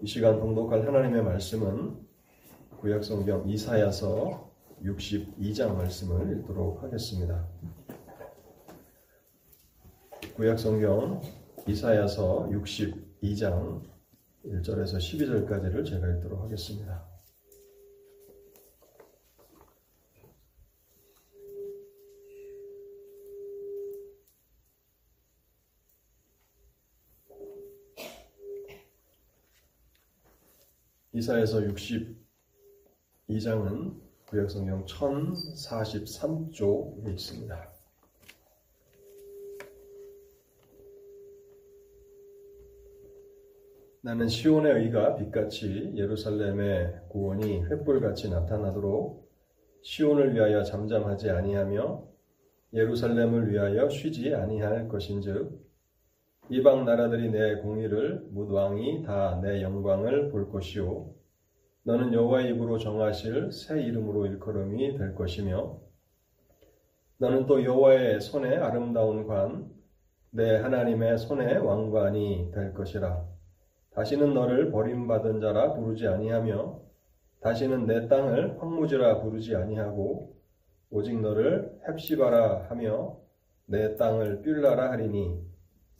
이 시간 봉독할 하나님의 말씀은 구약성경 이사야서 62장 말씀을 읽도록 하겠습니다. 구약성경 이사야서 62장 1절에서 12절까지를 제가 읽도록 하겠습니다. 이사에서 62장은 구약성경 1043쪽에 있습니다. 나는 시온의 의가 빛같이 예루살렘의 구원이 횃불같이 나타나도록 시온을 위하여 잠잠하지 아니하며 예루살렘을 위하여 쉬지 아니할 것인즉 이방 나라들이 내 공의를 무왕이 다 내 영광을 볼 것이요. 너는 여호와의 입으로 정하실 새 이름으로 일컬음이 될 것이며 너는 또 여호와의 손에 아름다운 관 내 하나님의 손에 왕관이 될 것이라. 다시는 너를 버림받은 자라 부르지 아니하며 다시는 내 땅을 황무지라 부르지 아니하고 오직 너를 헵시바라 하며 내 땅을 뷸라라 하리니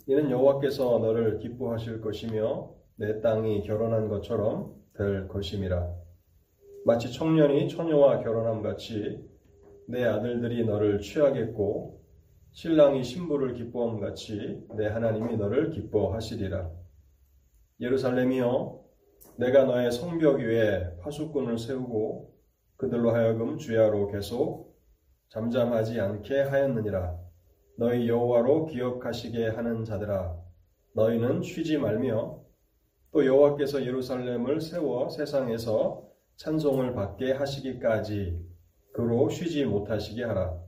이는 여호와께서 너를 기뻐하실 것이며 내 땅이 결혼한 것처럼 될 것임이라. 마치 청년이 처녀와 결혼함 같이 내 아들들이 너를 취하겠고 신랑이 신부를 기뻐함 같이 내 하나님이 너를 기뻐하시리라. 예루살렘이여 내가 너의 성벽 위에 파수꾼을 세우고 그들로 하여금 주야로 계속 잠잠하지 않게 하였느니라. 너희 여호와로 기억하시게 하는 자들아 너희는 쉬지 말며 또 여호와께서 예루살렘을 세워 세상에서 찬송을 받게 하시기까지 그로 쉬지 못하시게 하라.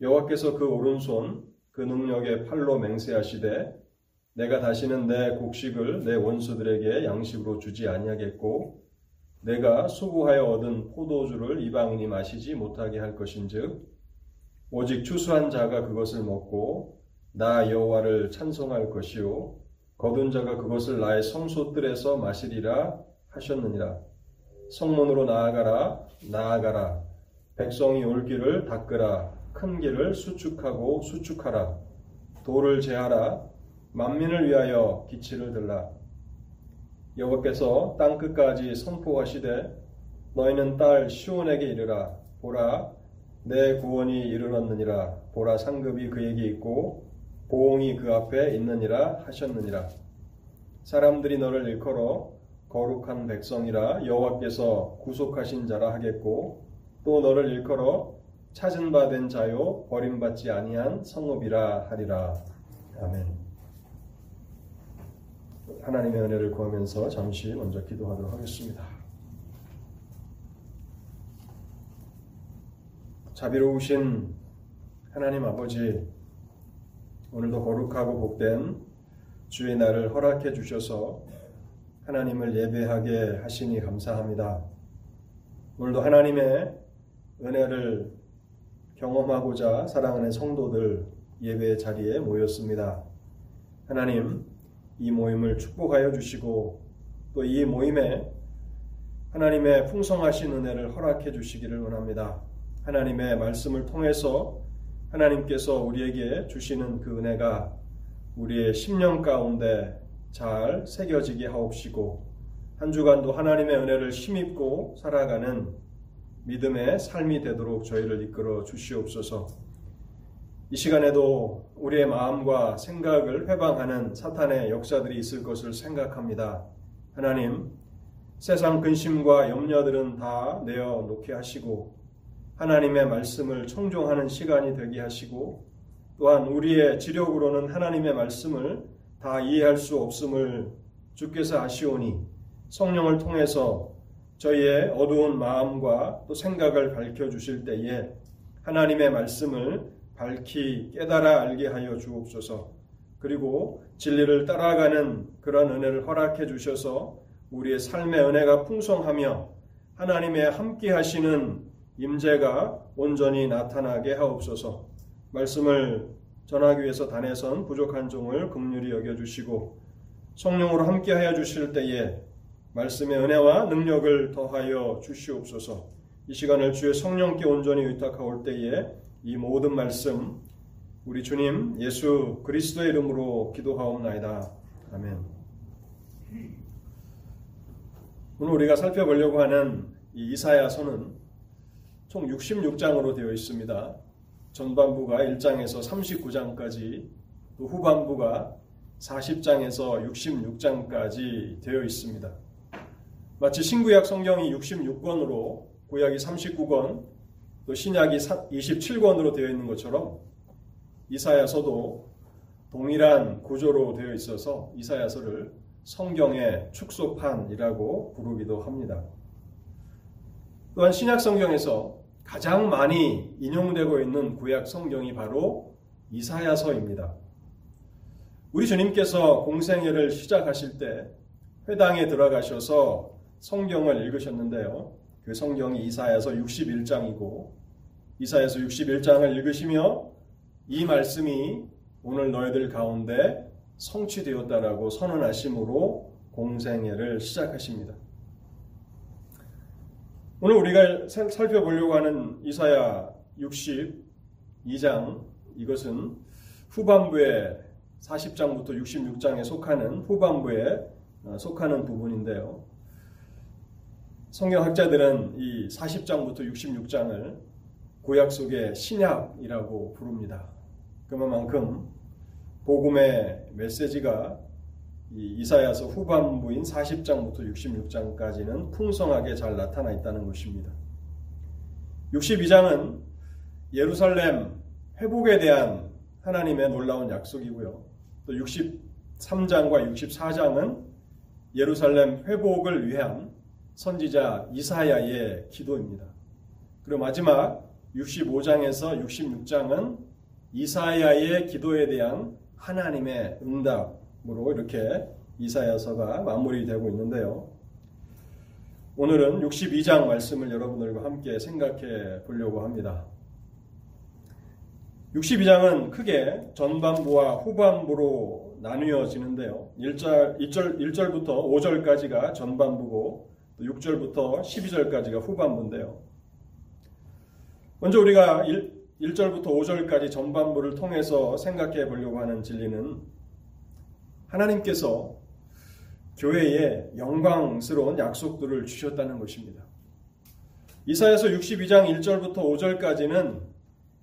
여호와께서 그 오른손 그 능력의 팔로 맹세하시되 내가 다시는 내 곡식을 내 원수들에게 양식으로 주지 아니하겠고 내가 수고하여 얻은 포도주를 이방인이 마시지 못하게 할 것인즉 오직 추수한 자가 그것을 먹고 나 여호와를 찬송할 것이요 거둔 자가 그것을 나의 성소뜰에서 마시리라 하셨느니라. 성문으로 나아가라 나아가라. 백성이 올 길을 닦으라 큰 길을 수축하고 수축하라. 돌을 제하라 만민을 위하여 기치를 들라. 여호와께서 땅 끝까지 선포하시되 너희는 딸 시온에게 이르라. 보라 내 구원이 이르렀느니라. 보라 상급이 그에게 있고 보응이 그 앞에 있느니라 하셨느니라. 사람들이 너를 일컬어 거룩한 백성이라 여호와께서 구속하신 자라 하겠고 또 너를 일컬어 찾은 바 된 자요 버림받지 아니한 성읍이라 하리라. 아멘. 하나님의 은혜를 구하면서 잠시 먼저 기도하도록 하겠습니다. 자비로우신 하나님 아버지, 오늘도 거룩하고 복된 주의 날을 허락해 주셔서 하나님을 예배하게 하시니 감사합니다. 오늘도 하나님의 은혜를 경험하고자 사랑하는 성도들 예배 자리에 모였습니다. 하나님, 이 모임을 축복하여 주시고 또 이 모임에 하나님의 풍성하신 은혜를 허락해 주시기를 원합니다. 하나님의 말씀을 통해서 하나님께서 우리에게 주시는 그 은혜가 우리의 심령 가운데 잘 새겨지게 하옵시고 한 주간도 하나님의 은혜를 힘입고 살아가는 믿음의 삶이 되도록 저희를 이끌어 주시옵소서. 이 시간에도 우리의 마음과 생각을 회방하는 사탄의 역사들이 있을 것을 생각합니다. 하나님, 세상 근심과 염려들은 다 내어 놓게 하시고 하나님의 말씀을 청종하는 시간이 되게 하시고 또한 우리의 지력으로는 하나님의 말씀을 다 이해할 수 없음을 주께서 아시오니 성령을 통해서 저희의 어두운 마음과 또 생각을 밝혀 주실 때에 하나님의 말씀을 밝히 깨달아 알게 하여 주옵소서. 그리고 진리를 따라가는 그런 은혜를 허락해 주셔서 우리의 삶의 은혜가 풍성하며 하나님의 함께 하시는 임재가 온전히 나타나게 하옵소서. 말씀을 전하기 위해서 단에선 부족한 종을 긍휼히 여겨 주시고 성령으로 함께 하여 주실 때에 말씀의 은혜와 능력을 더하여 주시옵소서. 이 시간을 주의 성령께 온전히 의탁하올 때에 이 모든 말씀 우리 주님 예수 그리스도의 이름으로 기도하옵나이다. 아멘. 오늘 우리가 살펴보려고 하는 이 이사야서는 총 66장으로 되어 있습니다. 전반부가 1장에서 39장까지 또 후반부가 40장에서 66장까지 되어 있습니다. 마치 신구약 성경이 66권으로 구약이 39권 또 신약이 27권으로 되어 있는 것처럼 이사야서도 동일한 구조로 되어 있어서 이사야서를 성경의 축소판이라고 부르기도 합니다. 또한 신약 성경에서 가장 많이 인용되고 있는 구약 성경이 바로 이사야서입니다. 우리 주님께서 공생애를 시작하실 때 회당에 들어가셔서 성경을 읽으셨는데요. 그 성경이 이사야서 61장이고 이사야서 61장을 읽으시며 이 말씀이 오늘 너희들 가운데 성취되었다라고 선언하심으로 공생애를 시작하십니다. 오늘 우리가 살펴보려고 하는 이사야 62장 이것은 후반부에 40장부터 66장에 속하는 후반부에 어, 속하는 부분인데요. 성경학자들은 이 40장부터 66장을 구약 속의 신약이라고 부릅니다. 그만큼 복음의 메시지가 이 이사야서 후반부인 40장부터 66장까지는 풍성하게 잘 나타나 있다는 것입니다. 62장은 예루살렘 회복에 대한 하나님의 놀라운 약속이고요. 또 63장과 64장은 예루살렘 회복을 위한 선지자 이사야의 기도입니다. 그리고 마지막 65장에서 66장은 이사야의 기도에 대한 하나님의 응답 으로 이렇게 이사야서가 마무리되고 있는데요. 오늘은 62장 말씀을 여러분들과 함께 생각해 보려고 합니다. 62장은 크게 전반부와 후반부로 나누어지는데요. 1절, 1절, 1절부터 5절까지가 전반부고 6절부터 12절까지가 후반부인데요. 먼저 우리가 1, 1절부터 5절까지 전반부를 통해서 생각해 보려고 하는 진리는 하나님께서 교회에 영광스러운 약속들을 주셨다는 것입니다. 이사에서 62장 1절부터 5절까지는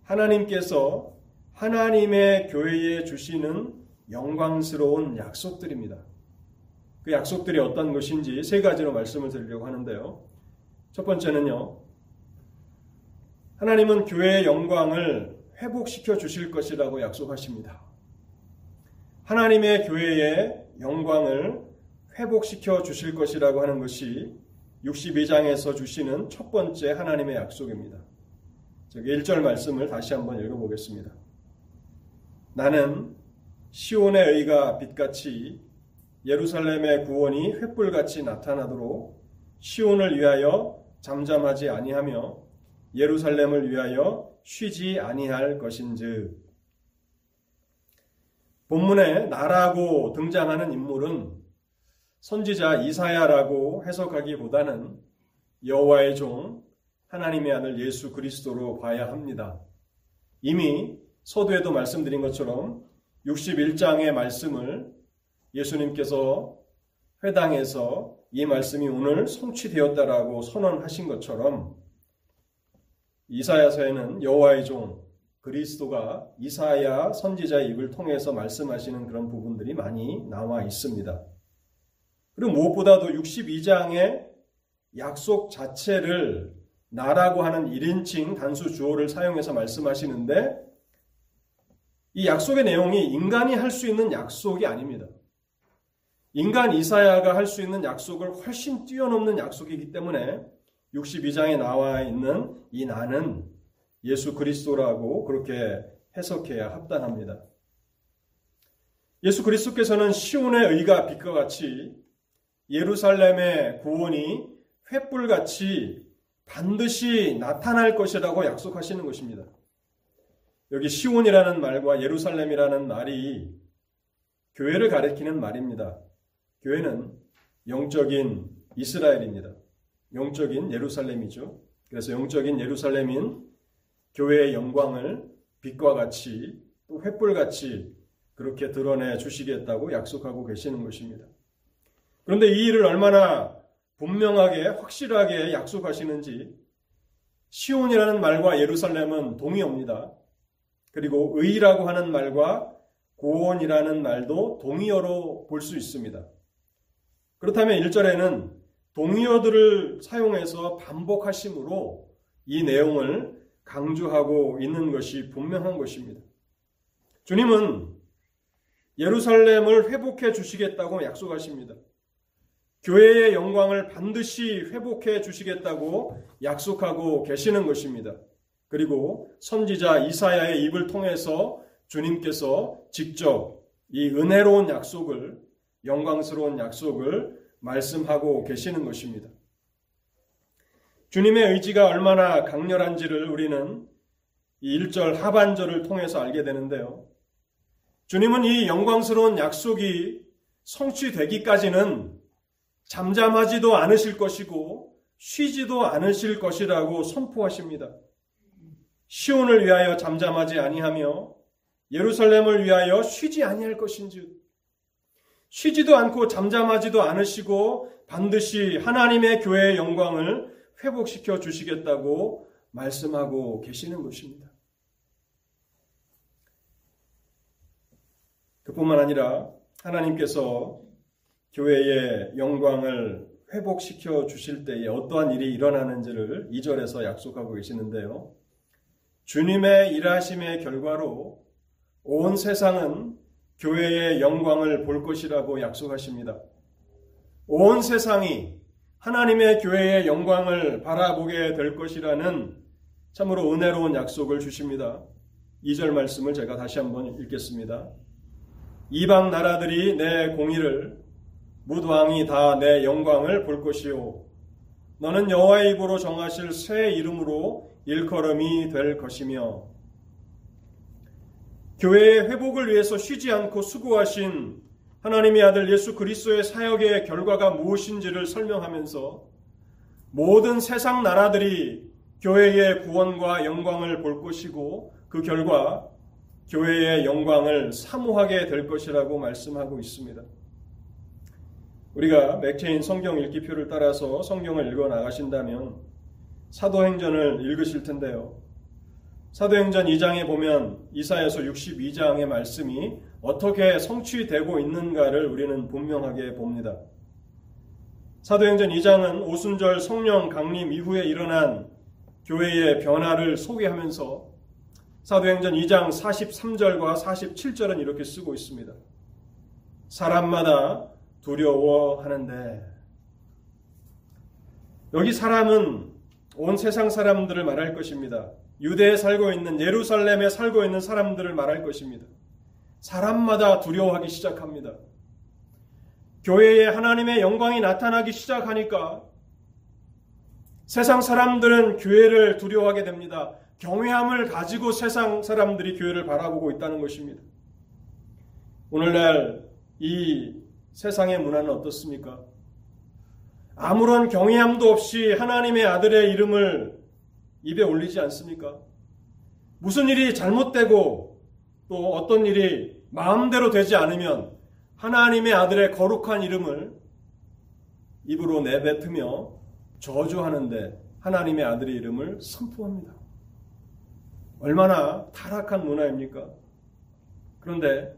하나님께서 하나님의 교회에 주시는 영광스러운 약속들입니다. 그 약속들이 어떤 것인지 세 가지로 말씀을 드리려고 하는데요. 첫 번째는요. 하나님은 교회의 영광을 회복시켜 주실 것이라고 약속하십니다. 하나님의 교회의 영광을 회복시켜 주실 것이라고 하는 것이 62장에서 주시는 첫 번째 하나님의 약속입니다. 1절 말씀을 다시 한번 읽어보겠습니다. 나는 시온의 의가 빛같이 예루살렘의 구원이 횃불같이 나타나도록 시온을 위하여 잠잠하지 아니하며 예루살렘을 위하여 쉬지 아니할 것인즉 본문에 나라고 등장하는 인물은 선지자 이사야라고 해석하기보다는 여호와의 종 하나님의 아들 예수 그리스도로 봐야 합니다. 이미 서두에도 말씀드린 것처럼 61장의 말씀을 예수님께서 회당에서 이 말씀이 오늘 성취되었다라고 선언하신 것처럼 이사야서에는 여호와의 종 그리스도가 이사야 선지자의 입을 통해서 말씀하시는 그런 부분들이 많이 나와 있습니다. 그리고 무엇보다도 62장의 약속 자체를 나라고 하는 1인칭 단수 주어를 사용해서 말씀하시는데 이 약속의 내용이 인간이 할 수 있는 약속이 아닙니다. 인간 이사야가 할 수 있는 약속을 훨씬 뛰어넘는 약속이기 때문에 62장에 나와 있는 이 나는 예수 그리스도라고 그렇게 해석해야 합당합니다. 예수 그리스도께서는 시온의 의가 빛과 같이 예루살렘의 구원이 횃불같이 반드시 나타날 것이라고 약속하시는 것입니다. 여기 시온이라는 말과 예루살렘이라는 말이 교회를 가리키는 말입니다. 교회는 영적인 이스라엘입니다. 영적인 예루살렘이죠. 그래서 영적인 예루살렘인 교회의 영광을 빛과 같이 또 횃불같이 그렇게 드러내 주시겠다고 약속하고 계시는 것입니다. 그런데 이 일을 얼마나 분명하게 확실하게 약속하시는지 시온이라는 말과 예루살렘은 동의어입니다. 그리고 의라고 하는 말과 고온이라는 말도 동의어로 볼 수 있습니다. 그렇다면 1절에는 동의어들을 사용해서 반복하심으로 이 내용을 강조하고 있는 것이 분명한 것입니다. 주님은 예루살렘을 회복해 주시겠다고 약속하십니다. 교회의 영광을 반드시 회복해 주시겠다고 약속하고 계시는 것입니다. 그리고 선지자 이사야의 입을 통해서 주님께서 직접 이 은혜로운 약속을 영광스러운 약속을 말씀하고 계시는 것입니다. 주님의 의지가 얼마나 강렬한지를 우리는 이 1절 하반절을 통해서 알게 되는데요. 주님은 이 영광스러운 약속이 성취되기까지는 잠잠하지도 않으실 것이고 쉬지도 않으실 것이라고 선포하십니다. 시온을 위하여 잠잠하지 아니하며 예루살렘을 위하여 쉬지 아니할 것인즉 쉬지도 않고 잠잠하지도 않으시고 반드시 하나님의 교회의 영광을 회복시켜 주시겠다고 말씀하고 계시는 것입니다. 그뿐만 아니라 하나님께서 교회의 영광을 회복시켜 주실 때에 어떠한 일이 일어나는지를 2절에서 약속하고 계시는데요. 주님의 일하심의 결과로 온 세상은 교회의 영광을 볼 것이라고 약속하십니다. 온 세상이 하나님의 교회의 영광을 바라보게 될 것이라는 참으로 은혜로운 약속을 주십니다. 2절 말씀을 제가 다시 한번 읽겠습니다. 이방 나라들이 내 공의를 무왕이 다 내 영광을 볼 것이요 너는 여호와의 입으로 정하실 새 이름으로 일컬음이 될 것이며 교회의 회복을 위해서 쉬지 않고 수고하신 하나님의 아들 예수 그리스도의 사역의 결과가 무엇인지를 설명하면서 모든 세상 나라들이 교회의 구원과 영광을 볼 것이고 그 결과 교회의 영광을 사모하게 될 것이라고 말씀하고 있습니다. 우리가 맥체인 성경 읽기표를 따라서 성경을 읽어 나가신다면 사도행전을 읽으실 텐데요. 사도행전 2장에 보면 이사에서 62장의 말씀이 어떻게 성취되고 있는가를 우리는 분명하게 봅니다. 사도행전 2장은 오순절 성령 강림 이후에 일어난 교회의 변화를 소개하면서 사도행전 2장 43절과 47절은 이렇게 쓰고 있습니다. 사람마다 두려워하는데 여기 사람은 온 세상 사람들을 말할 것입니다. 유대에 살고 있는 예루살렘에 살고 있는 사람들을 말할 것입니다. 사람마다 두려워하기 시작합니다. 교회에 하나님의 영광이 나타나기 시작하니까 세상 사람들은 교회를 두려워하게 됩니다. 경외함을 가지고 세상 사람들이 교회를 바라보고 있다는 것입니다. 오늘날 이 세상의 문화는 어떻습니까? 아무런 경외함도 없이 하나님의 아들의 이름을 입에 올리지 않습니까? 무슨 일이 잘못되고 또 어떤 일이 마음대로 되지 않으면 하나님의 아들의 거룩한 이름을 입으로 내뱉으며 저주하는데 하나님의 아들의 이름을 선포합니다. 얼마나 타락한 문화입니까? 그런데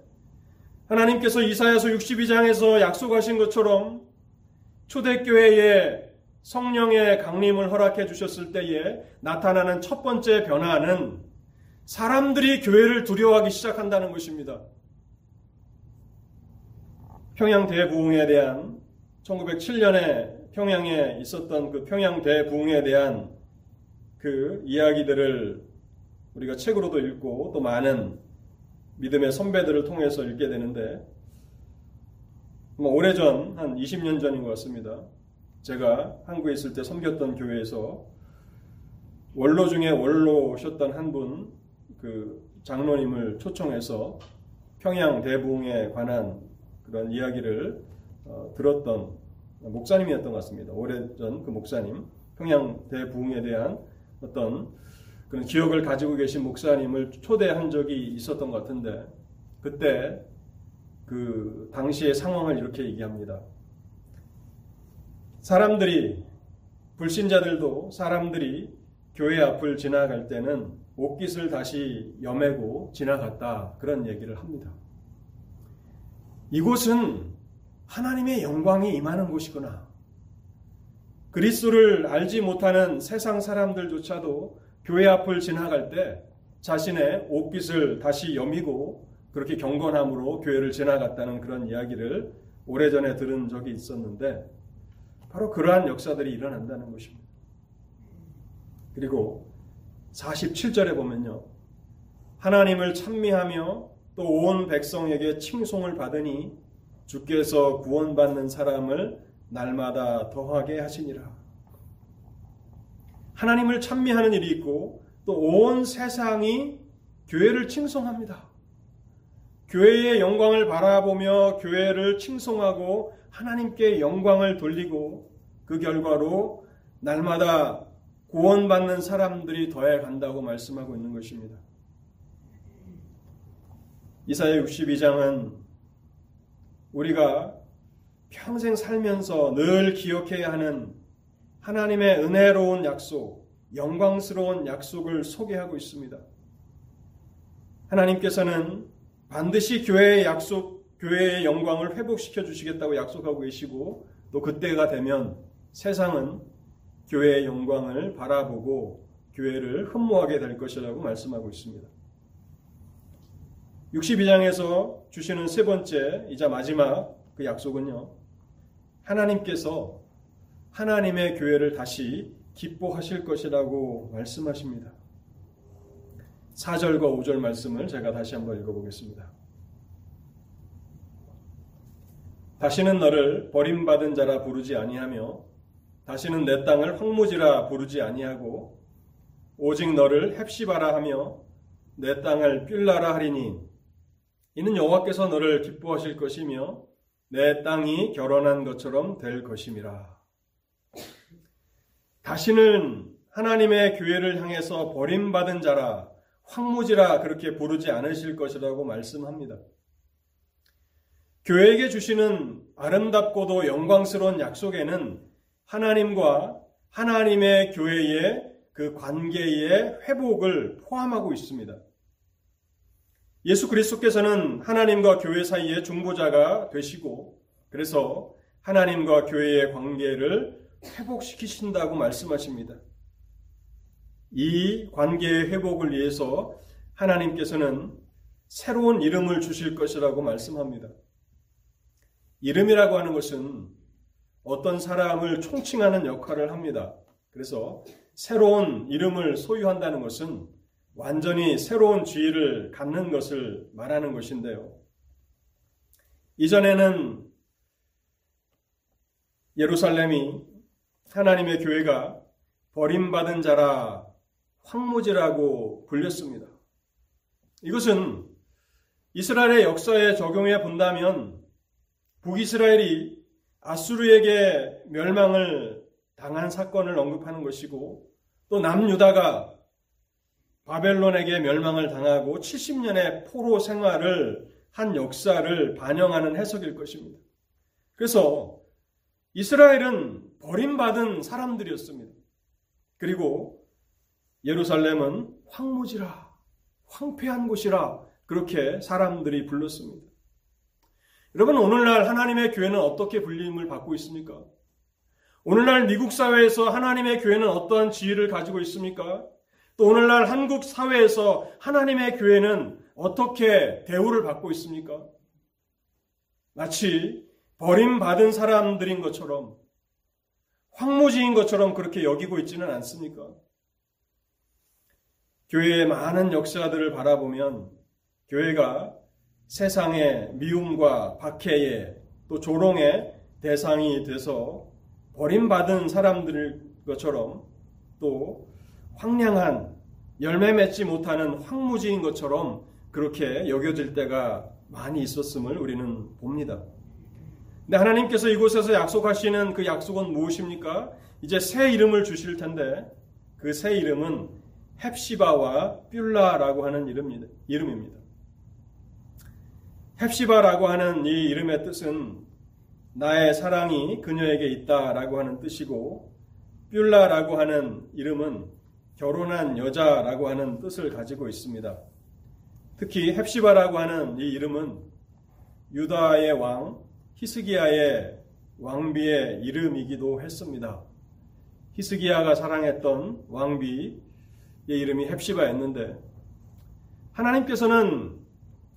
하나님께서 이사야서 62장에서 약속하신 것처럼 초대교회에 성령의 강림을 허락해 주셨을 때에 나타나는 첫 번째 변화는 사람들이 교회를 두려워하기 시작한다는 것입니다. 평양 대부흥에 대한 1907년에 평양에 있었던 그 평양 대부흥에 대한 그 이야기들을 우리가 책으로도 읽고 또 많은 믿음의 선배들을 통해서 읽게 되는데 뭐 오래전 한 20년 전인 것 같습니다. 제가 한국에 있을 때 섬겼던 교회에서 원로 중에 원로셨던 한 분 그 장로님을 초청해서 평양 대붕에 관한 그런 이야기를 어, 들었던 목사님이었던 것 같습니다. 오래전 그 목사님 평양 대부흥에 대한 어떤 그런 기억을 가지고 계신 목사님을 초대한 적이 있었던 것 같은데 그때 그 당시의 상황을 이렇게 얘기합니다. 사람들이 불신자들도 사람들이 교회 앞을 지나갈 때는 옷깃을 다시 여매고 지나갔다 그런 얘기를 합니다. 이곳은 하나님의 영광이 임하는 곳이구나. 그리스도를 알지 못하는 세상 사람들조차도 교회 앞을 지나갈 때 자신의 옷깃을 다시 여미고 그렇게 경건함으로 교회를 지나갔다는 그런 이야기를 오래전에 들은 적이 있었는데 바로 그러한 역사들이 일어난다는 것입니다. 그리고 47절에 보면요. 하나님을 찬미하며 또 온 백성에게 칭송을 받으니 주께서 구원받는 사람을 날마다 더하게 하시니라. 하나님을 찬미하는 일이 있고 또 온 세상이 교회를 칭송합니다. 교회의 영광을 바라보며 교회를 칭송하고 하나님께 영광을 돌리고 그 결과로 날마다 구원받는 사람들이 더해 간다고 말씀하고 있는 것입니다. 이사야 62장은 우리가 평생 살면서 늘 기억해야 하는 하나님의 은혜로운 약속, 영광스러운 약속을 소개하고 있습니다. 하나님께서는 반드시 교회의 약속, 교회의 영광을 회복시켜 주시겠다고 약속하고 계시고 또 그때가 되면 세상은 교회의 영광을 바라보고 교회를 흠모하게 될 것이라고 말씀하고 있습니다. 62장에서 주시는 세 번째, 이자 마지막 그 약속은요. 하나님께서 하나님의 교회를 다시 기뻐하실 것이라고 말씀하십니다. 4절과 5절 말씀을 제가 다시 한번 읽어보겠습니다. 다시는 너를 버림받은 자라 부르지 아니하며 다시는 내 땅을 황무지라 부르지 아니하고 오직 너를 헵시바라 하며 내 땅을 뷸라라 하리니 이는 여호와께서 너를 기뻐하실 것이며 내 땅이 결혼한 것처럼 될 것임이라. 다시는 하나님의 교회를 향해서 버림받은 자라 황무지라 그렇게 부르지 않으실 것이라고 말씀합니다. 교회에게 주시는 아름답고도 영광스러운 약속에는 하나님과 하나님의 교회의 그 관계의 회복을 포함하고 있습니다. 예수 그리스도께서는 하나님과 교회 사이의 중보자가 되시고 그래서 하나님과 교회의 관계를 회복시키신다고 말씀하십니다. 이 관계의 회복을 위해서 하나님께서는 새로운 이름을 주실 것이라고 말씀합니다. 이름이라고 하는 것은 어떤 사람을 총칭하는 역할을 합니다. 그래서 새로운 이름을 소유한다는 것은 완전히 새로운 지위를 갖는 것을 말하는 것인데요. 이전에는 예루살렘이 하나님의 교회가 버림받은 자라 황무지라고 불렸습니다. 이것은 이스라엘의 역사에 적용해 본다면 북이스라엘이 아수르에게 멸망을 당한 사건을 언급하는 것이고 또 남유다가 바벨론에게 멸망을 당하고 70년의 포로 생활을 한 역사를 반영하는 해석일 것입니다. 그래서 이스라엘은 버림받은 사람들이었습니다. 그리고 예루살렘은 황무지라, 황폐한 곳이라 그렇게 사람들이 불렀습니다. 여러분, 오늘날 하나님의 교회는 어떻게 불림을 받고 있습니까? 오늘날 미국 사회에서 하나님의 교회는 어떠한 지위를 가지고 있습니까? 또 오늘날 한국 사회에서 하나님의 교회는 어떻게 대우를 받고 있습니까? 마치 버림받은 사람들인 것처럼 황무지인 것처럼 그렇게 여기고 있지는 않습니까? 교회의 많은 역사들을 바라보면 교회가 세상의 미움과 박해의 또 조롱의 대상이 돼서 버림받은 사람들 것처럼 또 황량한 열매 맺지 못하는 황무지인 것처럼 그렇게 여겨질 때가 많이 있었음을 우리는 봅니다. 근데 하나님께서 이곳에서 약속하시는 그 약속은 무엇입니까? 이제 새 이름을 주실 텐데 그 새 이름은 헵시바와 뷸라라고 하는 이름입니다. 헵시바라고 하는 이 이름의 뜻은 나의 사랑이 그녀에게 있다라고 하는 뜻이고 뷸라라고 하는 이름은 결혼한 여자라고 하는 뜻을 가지고 있습니다. 특히 헵시바라고 하는 이 이름은 유다의 왕 히스기야의 왕비의 이름이기도 했습니다. 히스기야가 사랑했던 왕비의 이름이 헵시바였는데 하나님께서는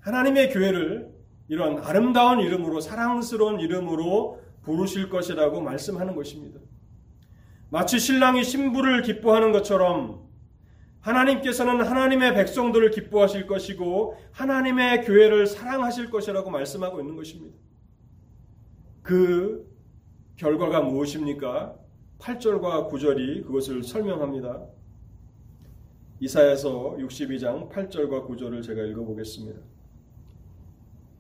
하나님의 교회를 이런 아름다운 이름으로 사랑스러운 이름으로 부르실 것이라고 말씀하는 것입니다. 마치 신랑이 신부를 기뻐하는 것처럼 하나님께서는 하나님의 백성들을 기뻐하실 것이고 하나님의 교회를 사랑하실 것이라고 말씀하고 있는 것입니다. 그 결과가 무엇입니까? 8절과 9절이 그것을 설명합니다. 이사에서 62장 8절과 9절을 제가 읽어보겠습니다.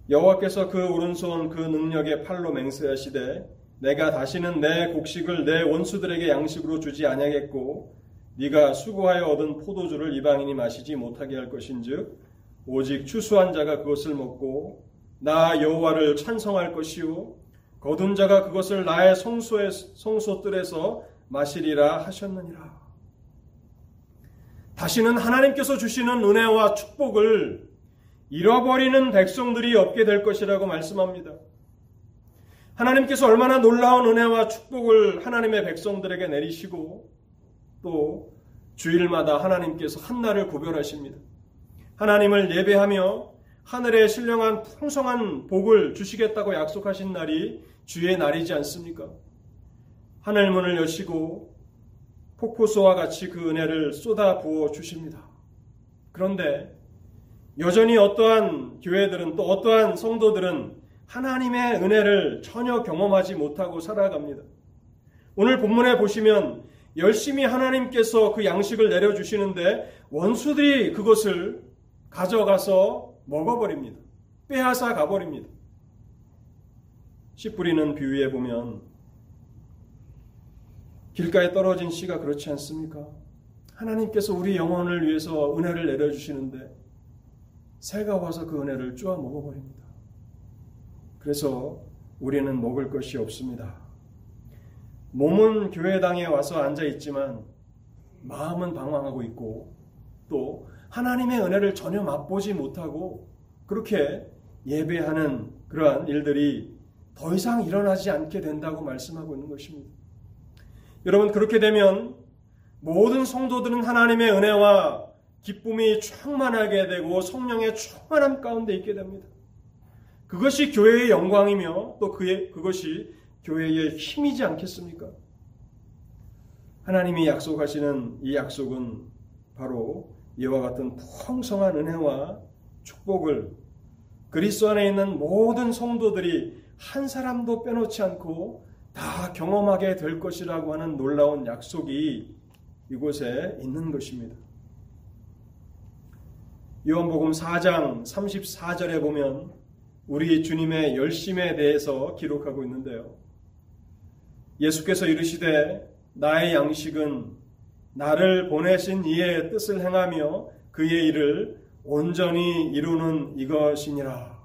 여호와께서 그 오른손 그 능력의 팔로 맹세하시되 내가 다시는 내 곡식을 내 원수들에게 양식으로 주지 아니하겠고 네가 수고하여 얻은 포도주를 이방인이 마시지 못하게 할 것인즉 오직 추수한 자가 그것을 먹고 나 여호와를 찬성할 것이요 거둔 자가 그것을 나의 성소의 성소뜰에서 마시리라 하셨느니라. 다시는 하나님께서 주시는 은혜와 축복을 잃어버리는 백성들이 없게 될 것이라고 말씀합니다. 하나님께서 얼마나 놀라운 은혜와 축복을 하나님의 백성들에게 내리시고 또 주일마다 하나님께서 한날을 구별하십니다. 하나님을 예배하며 하늘에 신령한 풍성한 복을 주시겠다고 약속하신 날이 주의 날이지 않습니까? 하늘 문을 여시고 폭포수와 같이 그 은혜를 쏟아 부어 주십니다. 그런데 여전히 어떠한 교회들은 또 어떠한 성도들은 하나님의 은혜를 전혀 경험하지 못하고 살아갑니다. 오늘 본문에 보시면 열심히 하나님께서 그 양식을 내려주시는데 원수들이 그것을 가져가서 먹어버립니다. 빼앗아 가버립니다. 씨 뿌리는 비유에 보면 길가에 떨어진 씨가 그렇지 않습니까? 하나님께서 우리 영혼을 위해서 은혜를 내려주시는데 새가 와서 그 은혜를 쪼아 먹어버립니다. 그래서 우리는 먹을 것이 없습니다. 몸은 교회당에 와서 앉아 있지만 마음은 방황하고 있고 또 하나님의 은혜를 전혀 맛보지 못하고 그렇게 예배하는 그러한 일들이 더 이상 일어나지 않게 된다고 말씀하고 있는 것입니다. 여러분, 그렇게 되면 모든 성도들은 하나님의 은혜와 기쁨이 충만하게 되고 성령의 충만함 가운데 있게 됩니다. 그것이 교회의 영광이며 또 그의, 그것이 교회의 힘이지 않겠습니까? 하나님이 약속하시는 이 약속은 바로 이와 같은 풍성한 은혜와 축복을 그리스도 안에 있는 모든 성도들이 한 사람도 빼놓지 않고 다 경험하게 될 것이라고 하는 놀라운 약속이 이곳에 있는 것입니다. 요한복음 4장 34절에 보면 우리 주님의 열심에 대해서 기록하고 있는데요. 예수께서 이르시되 나의 양식은 나를 보내신 이의 뜻을 행하며 그의 일을 온전히 이루는 이것이니라.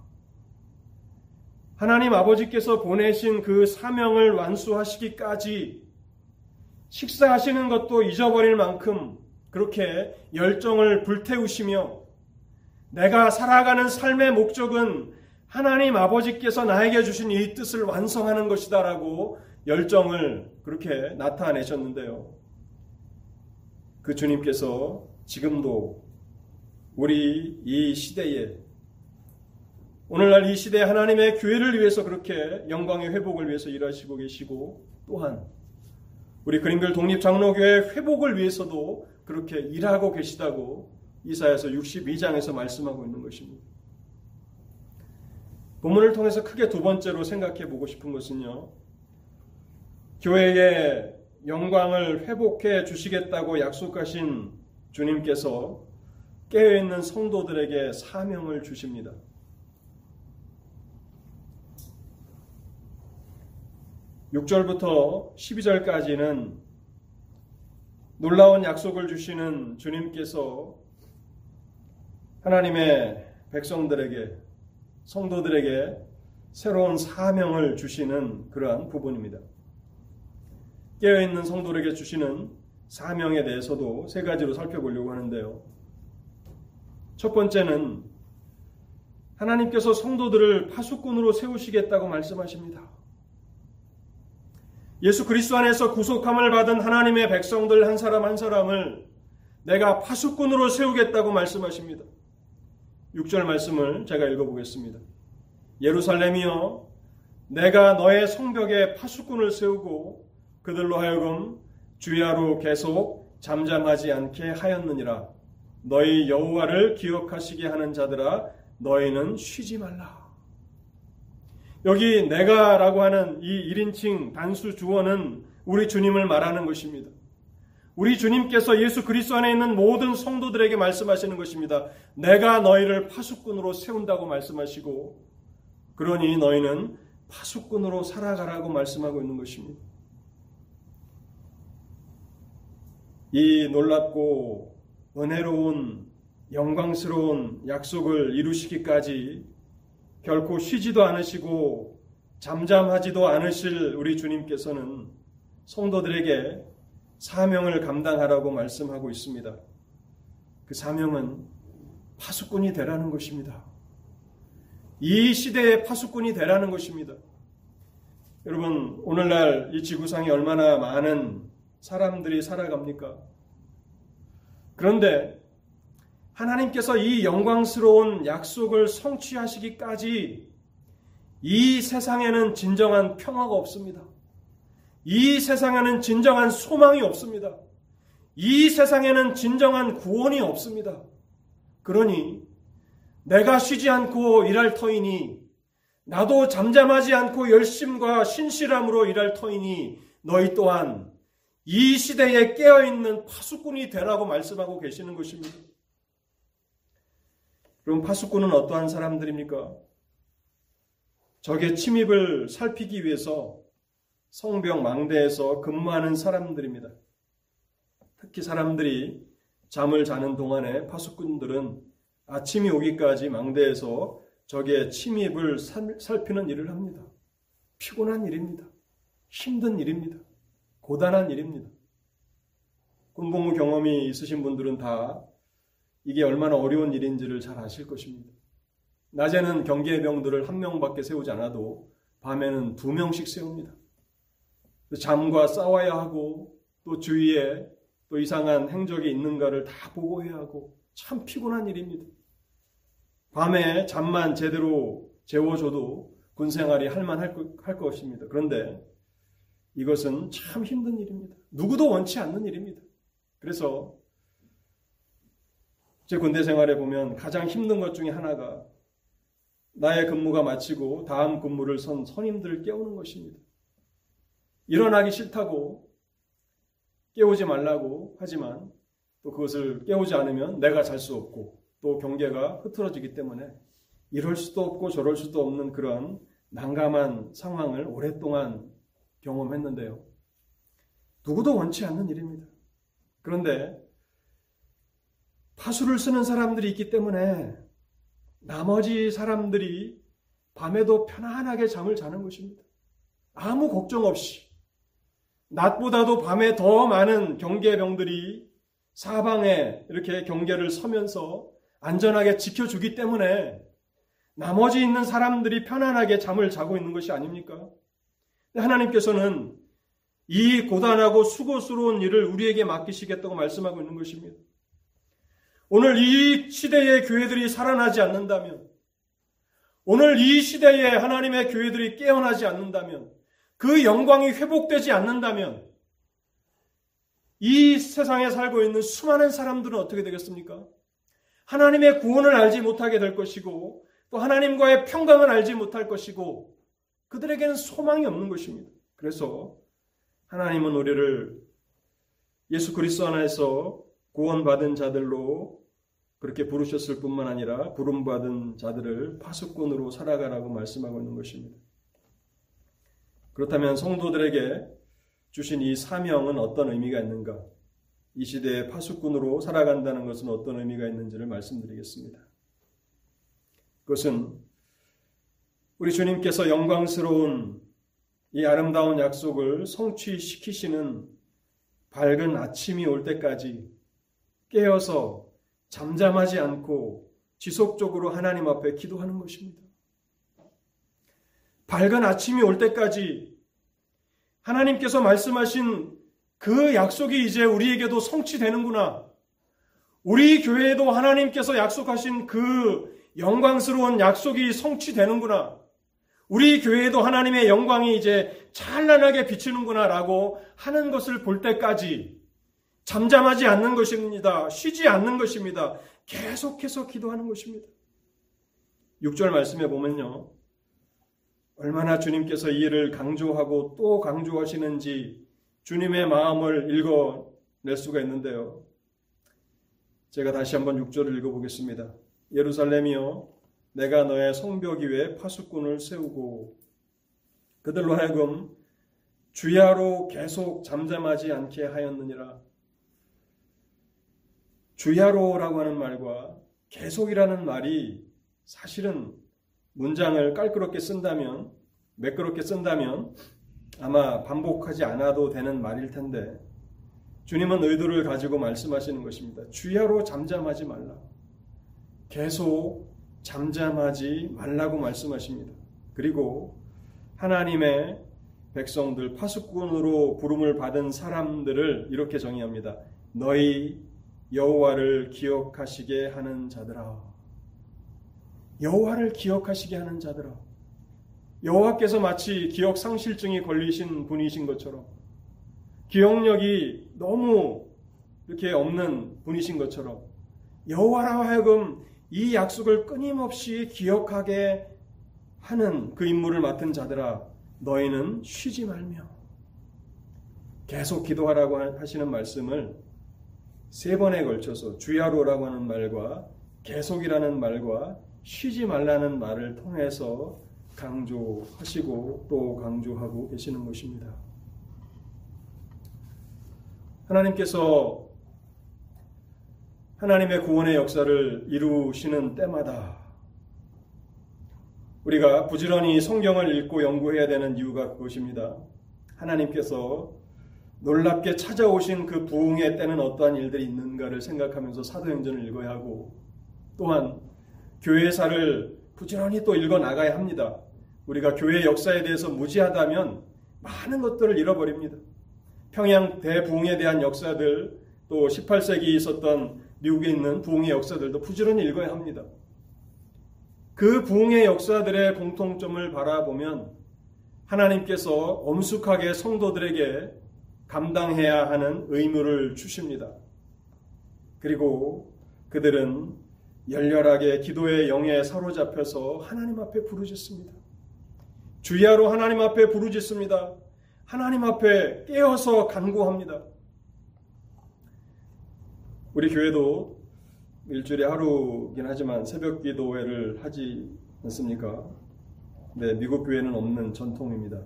하나님 아버지께서 보내신 그 사명을 완수하시기까지 식사하시는 것도 잊어버릴 만큼 그렇게 열정을 불태우시며 내가 살아가는 삶의 목적은 하나님 아버지께서 나에게 주신 이 뜻을 완성하는 것이다라고 열정을 그렇게 나타내셨는데요. 그 주님께서 지금도 우리 이 시대에 오늘날 이 시대 하나님의 교회를 위해서 그렇게 영광의 회복을 위해서 일하시고 계시고 또한 우리 그린글 독립장로교회 회복을 위해서도 그렇게 일하고 계시다고 이사에서 62장에서 말씀하고 있는 것입니다. 본문을 통해서 크게 두 번째로 생각해 보고 싶은 것은요. 교회의 영광을 회복해 주시겠다고 약속하신 주님께서 깨어있는 성도들에게 사명을 주십니다. 6절부터 12절까지는 놀라운 약속을 주시는 주님께서 하나님의 백성들에게, 성도들에게 새로운 사명을 주시는 그러한 부분입니다. 깨어있는 성도들에게 주시는 사명에 대해서도 세 가지로 살펴보려고 하는데요. 첫 번째는 하나님께서 성도들을 파수꾼으로 세우시겠다고 말씀하십니다. 예수 그리스도 안에서 구속함을 받은 하나님의 백성들 한 사람 한 사람을 내가 파수꾼으로 세우겠다고 말씀하십니다. 6절 말씀을 제가 읽어보겠습니다. 예루살렘이여 내가 너의 성벽에 파수꾼을 세우고 그들로 하여금 주야로 계속 잠잠하지 않게 하였느니라. 너희 여호와를 기억하시게 하는 자들아 너희는 쉬지 말라. 여기 내가라고 하는 이 1인칭 단수 주어는 우리 주님을 말하는 것입니다. 우리 주님께서 예수 그리스도 안에 있는 모든 성도들에게 말씀하시는 것입니다. 내가 너희를 파수꾼으로 세운다고 말씀하시고 그러니 너희는 파수꾼으로 살아가라고 말씀하고 있는 것입니다. 이 놀랍고 은혜로운 영광스러운 약속을 이루시기까지 결코 쉬지도 않으시고 잠잠하지도 않으실 우리 주님께서는 성도들에게 사명을 감당하라고 말씀하고 있습니다. 그 사명은 파수꾼이 되라는 것입니다. 이 시대의 파수꾼이 되라는 것입니다. 여러분, 오늘날 이 지구상에 얼마나 많은 사람들이 살아갑니까? 그런데 하나님께서 이 영광스러운 약속을 성취하시기까지 이 세상에는 진정한 평화가 없습니다. 이 세상에는 진정한 소망이 없습니다. 이 세상에는 진정한 구원이 없습니다. 그러니 내가 쉬지 않고 일할 터이니 나도 잠잠하지 않고 열심과 신실함으로 일할 터이니 너희 또한 이 시대에 깨어있는 파수꾼이 되라고 말씀하고 계시는 것입니다. 그럼 파수꾼은 어떠한 사람들입니까? 적의 침입을 살피기 위해서 성벽 망대에서 근무하는 사람들입니다. 특히 사람들이 잠을 자는 동안에 파수꾼들은 아침이 오기까지 망대에서 적의 침입을 살피는 일을 합니다. 피곤한 일입니다. 힘든 일입니다. 고단한 일입니다. 군복무 경험이 있으신 분들은 다 이게 얼마나 어려운 일인지를 잘 아실 것입니다. 낮에는 경계병들을 한 명밖에 세우지 않아도 밤에는 두 명씩 세웁니다. 잠과 싸워야 하고 또 주위에 또 이상한 행적이 있는가를 다 보고해야 하고 참 피곤한 일입니다. 밤에 잠만 제대로 재워줘도 군 생활이 할만할 할 것입니다. 그런데 이것은 참 힘든 일입니다. 누구도 원치 않는 일입니다. 그래서 제 군대 생활에 보면 가장 힘든 것 중에 하나가 나의 근무가 마치고 다음 근무를 선 선임들을 깨우는 것입니다. 일어나기 싫다고 깨우지 말라고 하지만 또 그것을 깨우지 않으면 내가 잘 수 없고 또 경계가 흐트러지기 때문에 이럴 수도 없고 저럴 수도 없는 그런 난감한 상황을 오랫동안 경험했는데요. 누구도 원치 않는 일입니다. 그런데 파수를 쓰는 사람들이 있기 때문에 나머지 사람들이 밤에도 편안하게 잠을 자는 것입니다. 아무 걱정 없이. 낮보다도 밤에 더 많은 경계병들이 사방에 이렇게 경계를 서면서 안전하게 지켜주기 때문에 나머지 있는 사람들이 편안하게 잠을 자고 있는 것이 아닙니까? 하나님께서는 이 고단하고 수고스러운 일을 우리에게 맡기시겠다고 말씀하고 있는 것입니다. 오늘 이 시대의 교회들이 살아나지 않는다면, 오늘 이 시대에 하나님의 교회들이 깨어나지 않는다면, 그 영광이 회복되지 않는다면, 이 세상에 살고 있는 수많은 사람들은 어떻게 되겠습니까? 하나님의 구원을 알지 못하게 될 것이고, 또 하나님과의 평강을 알지 못할 것이고, 그들에게는 소망이 없는 것입니다. 그래서 하나님은 우리를 예수 그리스도 안에서 구원받은 자들로 그렇게 부르셨을 뿐만 아니라 부름받은 자들을 파수꾼으로 살아가라고 말씀하고 있는 것입니다. 그렇다면 성도들에게 주신 이 사명은 어떤 의미가 있는가? 이 시대의 파수꾼으로 살아간다는 것은 어떤 의미가 있는지를 말씀드리겠습니다. 그것은 우리 주님께서 영광스러운 이 아름다운 약속을 성취시키시는 밝은 아침이 올 때까지 깨어서 잠잠하지 않고 지속적으로 하나님 앞에 기도하는 것입니다. 밝은 아침이 올 때까지 하나님께서 말씀하신 그 약속이 이제 우리에게도 성취되는구나. 우리 교회에도 하나님께서 약속하신 그 영광스러운 약속이 성취되는구나. 우리 교회에도 하나님의 영광이 이제 찬란하게 비치는구나라고 하는 것을 볼 때까지 잠잠하지 않는 것입니다. 쉬지 않는 것입니다. 계속해서 기도하는 것입니다. 6절 말씀에 보면요. 얼마나 주님께서 이 일을 강조하고 또 강조하시는지 주님의 마음을 읽어낼 수가 있는데요. 제가 다시 한번 6절을 읽어보겠습니다. 예루살렘이여 내가 너의 성벽 위에 파수꾼을 세우고 그들로 하여금 주야로 계속 잠잠하지 않게 하였느니라. 주야로라고 하는 말과 계속이라는 말이 사실은 문장을 깔끔하게 쓴다면 매끄럽게 쓴다면 아마 반복하지 않아도 되는 말일 텐데 주님은 의도를 가지고 말씀하시는 것입니다. 주야로 잠잠하지 말라. 계속 잠잠하지 말라고 말씀하십니다. 그리고 하나님의 백성들 파수꾼으로 부름을 받은 사람들을 이렇게 정의합니다. 너희 여호와를 기억하시게 하는 자들아. 여호와를 기억하시게 하는 자들아. 여호와께서 마치 기억 상실증이 걸리신 분이신 것처럼 기억력이 너무 이렇게 없는 분이신 것처럼 여호와라 하여금 이 약속을 끊임없이 기억하게 하는 그 임무를 맡은 자들아 너희는 쉬지 말며 계속 기도하라고 하시는 말씀을 세 번에 걸쳐서 주야로라고 하는 말과 계속이라는 말과 쉬지 말라는 말을 통해서 강조하시고 또 강조하고 계시는 것입니다. 하나님께서 하나님의 구원의 역사를 이루시는 때마다 우리가 부지런히 성경을 읽고 연구해야 되는 이유가 그것입니다. 하나님께서 놀랍게 찾아오신 그 부흥의 때는 어떠한 일들이 있는가를 생각하면서 사도행전을 읽어야 하고 또한 교회사를 부지런히 또 읽어 나가야 합니다. 우리가 교회 역사에 대해서 무지하다면 많은 것들을 잃어버립니다. 평양 대부흥에 대한 역사들 또 18세기에 있었던 미국에 있는 부흥의 역사들도 부지런히 읽어야 합니다. 그 부흥의 역사들의 공통점을 바라보면 하나님께서 엄숙하게 성도들에게 감당해야 하는 의무를 주십니다. 그리고 그들은 열렬하게 기도의 영에 사로잡혀서 하나님 앞에 부르짖습니다. 주야로 하나님 앞에 부르짖습니다. 하나님 앞에 깨어서 간구합니다. 우리 교회도 일주일에 하루긴 하지만 새벽 기도회를 하지 않습니까? 네, 미국 교회는 없는 전통입니다.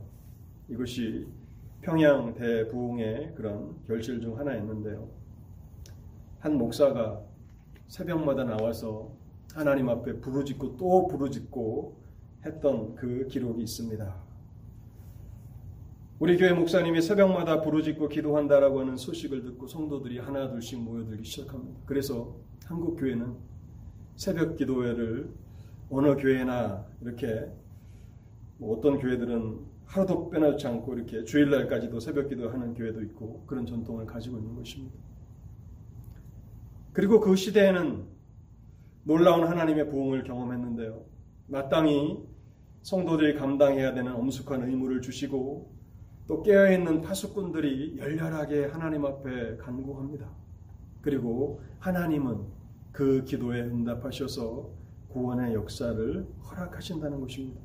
이것이 평양 대부흥의 그런 결실 중 하나였는데요. 한 목사가 새벽마다 나와서 하나님 앞에 부르짖고 또 부르짖고 했던 그 기록이 있습니다. 우리 교회 목사님이 새벽마다 부르짖고 기도한다라고 하는 소식을 듣고 성도들이 하나 둘씩 모여들기 시작합니다. 그래서 한국 교회는 새벽 기도회를 어느 교회나 이렇게 뭐 어떤 교회들은 하루도 빼놓지 않고 이렇게 주일날까지도 새벽 기도하는 교회도 있고 그런 전통을 가지고 있는 것입니다. 그리고 그 시대에는 놀라운 하나님의 부흥을 경험했는데요. 마땅히 성도들이 감당해야 되는 엄숙한 의무를 주시고 또 깨어있는 파수꾼들이 열렬하게 하나님 앞에 간구합니다. 그리고 하나님은 그 기도에 응답하셔서 구원의 역사를 허락하신다는 것입니다.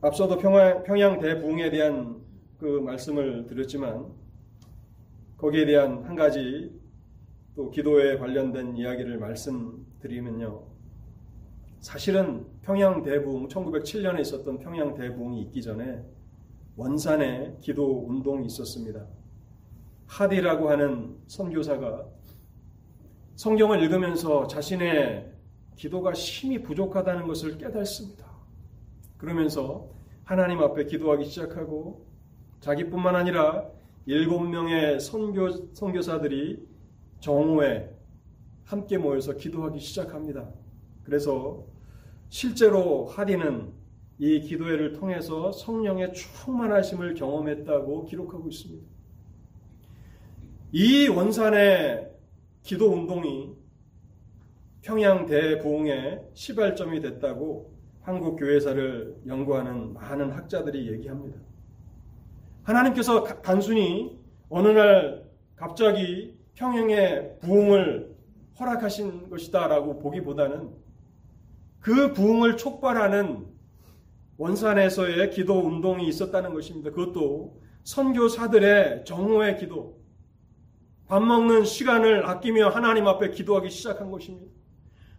앞서도 평양, 대붕에 대한 그 말씀을 드렸지만 거기에 대한 한 가지 또 기도에 관련된 이야기를 말씀드리면요. 사실은 평양 대붕 1907년에 있었던 평양 대붕이 있기 전에 원산에 기도 운동이 있었습니다. 하디라고 하는 선교사가 성경을 읽으면서 자신의 기도가 심히 부족하다는 것을 깨닫습니다. 그러면서 하나님 앞에 기도하기 시작하고 자기뿐만 아니라 일곱 명의 선교, 선교사들이 정오에 함께 모여서 기도하기 시작합니다. 그래서 실제로 하디는 이 기도회를 통해서 성령의 충만하심을 경험했다고 기록하고 있습니다. 이 원산의 기도 운동이 평양 대부흥의 시발점이 됐다고 한국 교회사를 연구하는 많은 학자들이 얘기합니다. 하나님께서 단순히 어느 날 갑자기 평양의 부흥을 허락하신 것이다라고 보기보다는 그 부흥을 촉발하는 원산에서의 기도 운동이 있었다는 것입니다. 그것도 선교사들의 정오의 기도, 밥 먹는 시간을 아끼며 하나님 앞에 기도하기 시작한 것입니다.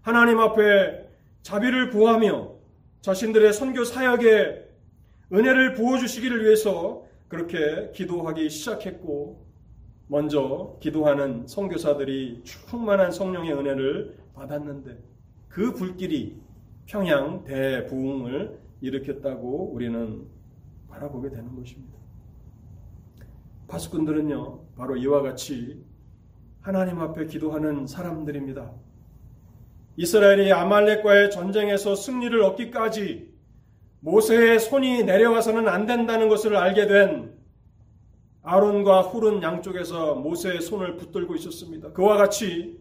하나님 앞에 자비를 구하며 자신들의 선교 사역에 은혜를 부어주시기를 위해서 그렇게 기도하기 시작했고 먼저 기도하는 선교사들이 충만한 성령의 은혜를 받았는데 그 불길이 평양 대부흥을 일으켰다고 우리는 바라보게 되는 것입니다. 파수꾼들은요, 바로 이와 같이 하나님 앞에 기도하는 사람들입니다. 이스라엘이 아말렉과의 전쟁에서 승리를 얻기까지 모세의 손이 내려와서는 안 된다는 것을 알게 된 아론과 훌은 양쪽에서 모세의 손을 붙들고 있었습니다. 그와 같이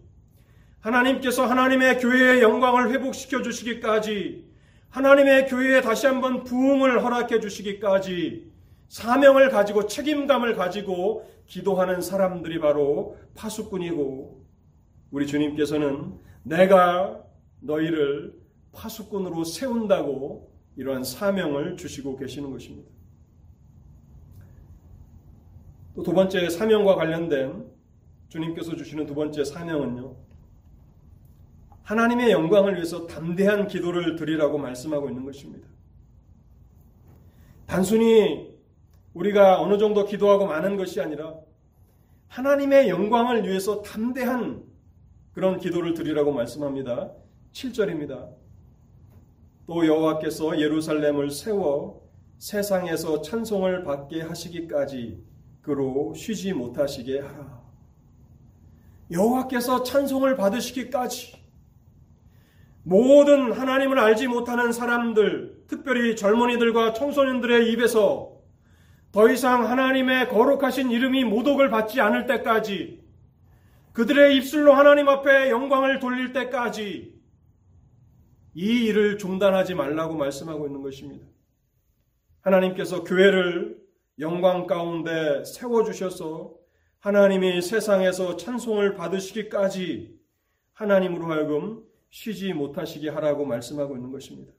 하나님께서 하나님의 교회의 영광을 회복시켜 주시기까지 하나님의 교회에 다시 한번 부흥을 허락해 주시기까지 사명을 가지고 책임감을 가지고 기도하는 사람들이 바로 파수꾼이고 우리 주님께서는 내가 너희를 파수꾼으로 세운다고 이러한 사명을 주시고 계시는 것입니다. 또 두 번째 사명과 관련된 주님께서 주시는 두 번째 사명은요. 하나님의 영광을 위해서 담대한 기도를 드리라고 말씀하고 있는 것입니다. 단순히 우리가 어느 정도 기도하고 많은 것이 아니라 하나님의 영광을 위해서 담대한 그런 기도를 드리라고 말씀합니다. 7절입니다. 또 여호와께서 예루살렘을 세워 세상에서 찬송을 받게 하시기까지 그로 쉬지 못하시게 하라. 여호와께서 찬송을 받으시기까지 모든 하나님을 알지 못하는 사람들, 특별히 젊은이들과 청소년들의 입에서 더 이상 하나님의 거룩하신 이름이 모독을 받지 않을 때까지 그들의 입술로 하나님 앞에 영광을 돌릴 때까지 이 일을 중단하지 말라고 말씀하고 있는 것입니다. 하나님께서 교회를 영광 가운데 세워주셔서 하나님이 세상에서 찬송을 받으시기까지 하나님으로 하여금 쉬지 못하시게 하라고 말씀하고 있는 것입니다.